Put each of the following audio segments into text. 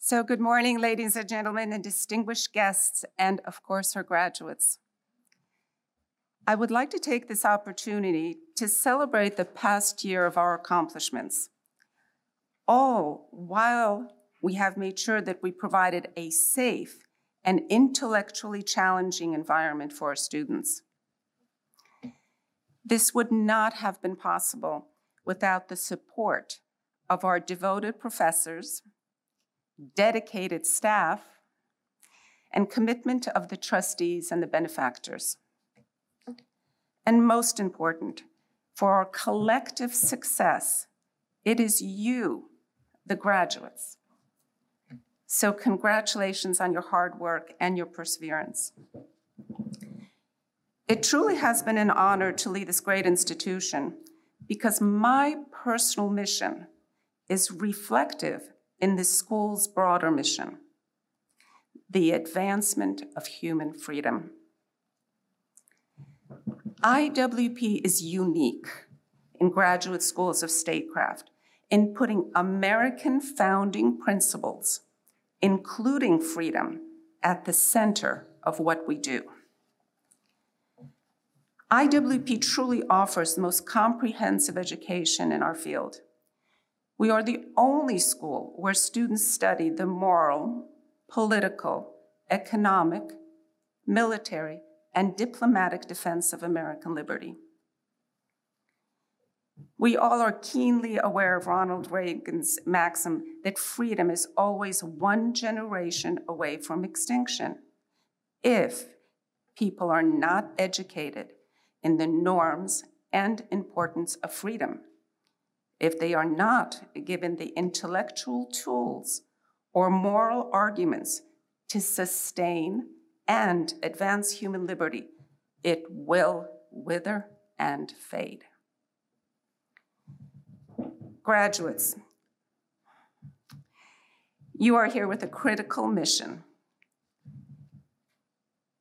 So, good morning, ladies and gentlemen, and distinguished guests, and of course, our graduates. I would like to take this opportunity to celebrate the past year of our accomplishments, all while we have made sure that we provided a safe and intellectually challenging environment for our students. This would not have been possible without the support of our devoted professors, dedicated staff, and commitment of the trustees and the benefactors. And most important, for our collective success, it is you, the graduates. So, congratulations on your hard work and your perseverance. It truly has been an honor to lead this great institution because my personal mission is reflective in the school's broader mission the advancement of human freedom. IWP is unique in graduate schools of statecraft in putting American founding principles, including freedom, at the center of what we do. IWP truly offers the most comprehensive education in our field. We are the only school where students study the moral, political, economic, military, and diplomatic defense of American liberty. We all are keenly aware of Ronald Reagan's maxim that freedom is always one generation away from extinction if people are not educated in the norms and importance of freedom if they are not given the intellectual tools or moral arguments to sustain and advance human liberty, it will wither and fade. Graduates, you are here with a critical mission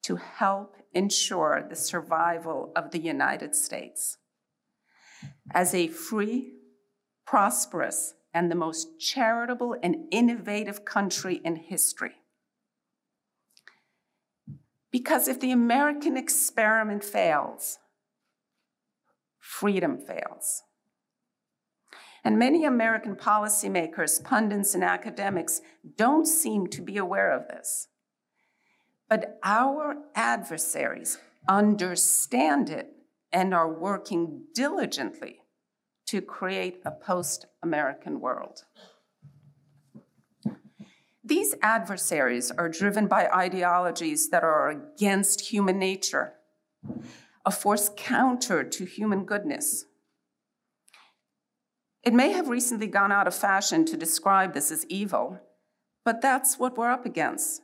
to help ensure the survival of the United States as a free, prosperous, and the most charitable and innovative country in history. Because if the American experiment fails, freedom fails. And many American policymakers, pundits, and academics don't seem to be aware of this. But our adversaries understand it and are working diligently to create a post American world. These adversaries are driven by ideologies that are against human nature, a force counter to human goodness. It may have recently gone out of fashion to describe this as evil, but that's what we're up against.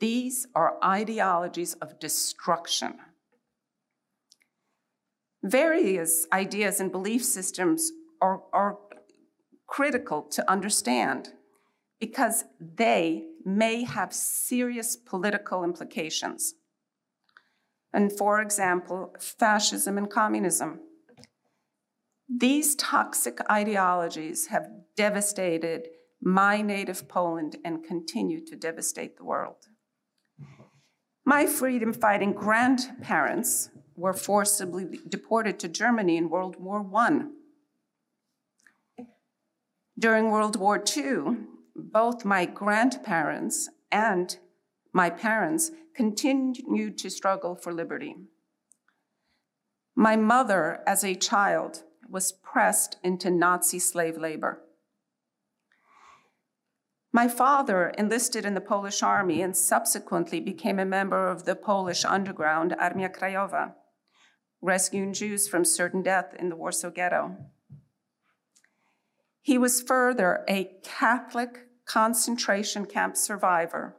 These are ideologies of destruction. Various ideas and belief systems are, are critical to understand because they may have serious political implications. And for example, fascism and communism. These toxic ideologies have devastated my native Poland and continue to devastate the world. My freedom fighting grandparents were forcibly deported to Germany in World War I. During World War II, both my grandparents and my parents continued to struggle for liberty. My mother, as a child, was pressed into Nazi slave labor. My father enlisted in the Polish army and subsequently became a member of the Polish underground Armia Krajowa, rescuing Jews from certain death in the Warsaw Ghetto. He was further a Catholic concentration camp survivor,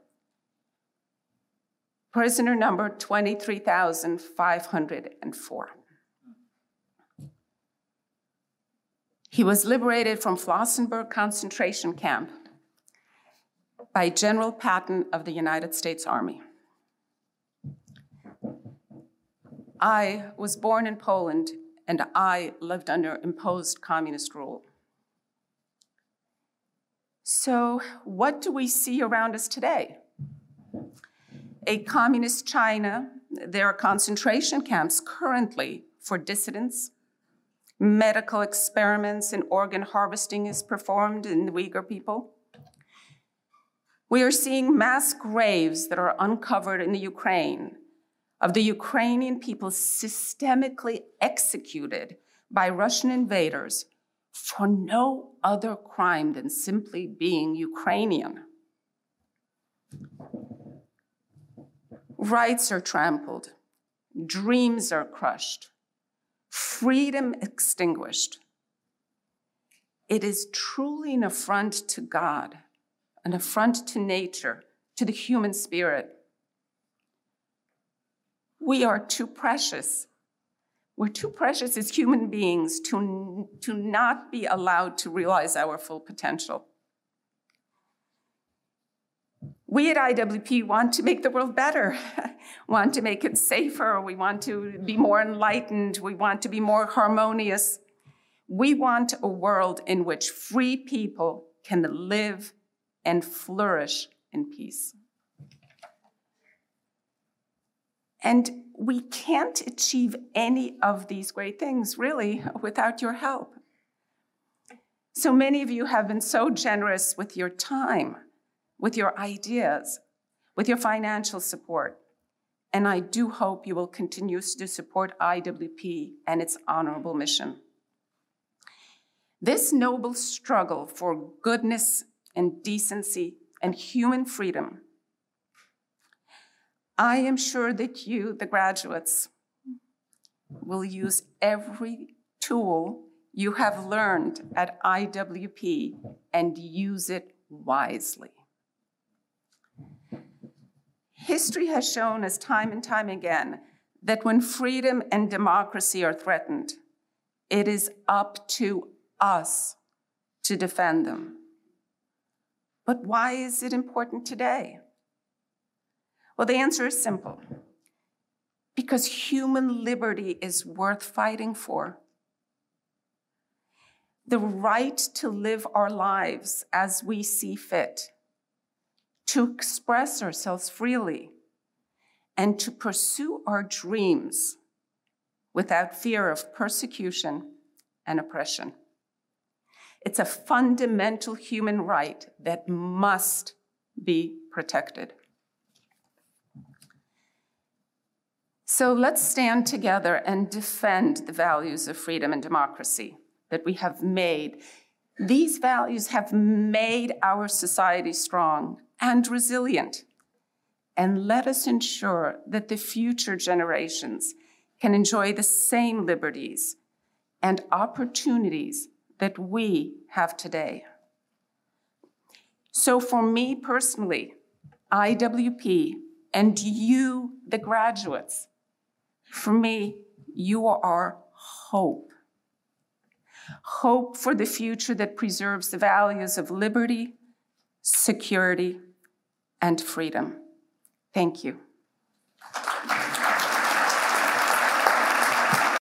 prisoner number 23,504. He was liberated from Flossenburg concentration camp by General Patton of the United States Army. I was born in Poland and I lived under imposed communist rule. So, what do we see around us today? A communist China, there are concentration camps currently for dissidents. Medical experiments and organ harvesting is performed in the Uyghur people. We are seeing mass graves that are uncovered in the Ukraine of the Ukrainian people systemically executed by Russian invaders for no other crime than simply being Ukrainian. Rights are trampled, dreams are crushed, freedom extinguished. It is truly an affront to God, an affront to nature, to the human spirit. We are too precious we're too precious as human beings to, to not be allowed to realize our full potential. We at IWP want to make the world better, want to make it safer, we want to be more enlightened, we want to be more harmonious. We want a world in which free people can live and flourish in peace. And we can't achieve any of these great things, really, without your help. So many of you have been so generous with your time, with your ideas, with your financial support. And I do hope you will continue to support IWP and its honorable mission. This noble struggle for goodness and decency and human freedom I am sure that you, the graduates, will use every tool you have learned at IWP and use it wisely. History has shown us time and time again that when freedom and democracy are threatened, it is up to us to defend them. But why is it important today? Well, the answer is simple because human liberty is worth fighting for. The right to live our lives as we see fit, to express ourselves freely, and to pursue our dreams without fear of persecution and oppression. It's a fundamental human right that must be protected. So let's stand together and defend the values of freedom and democracy that we have made. These values have made our society strong and resilient. And let us ensure that the future generations can enjoy the same liberties and opportunities that we have today. So, for me personally, IWP, and you, the graduates, for me, you are hope. Hope for the future that preserves the values of liberty, security, and freedom. Thank you.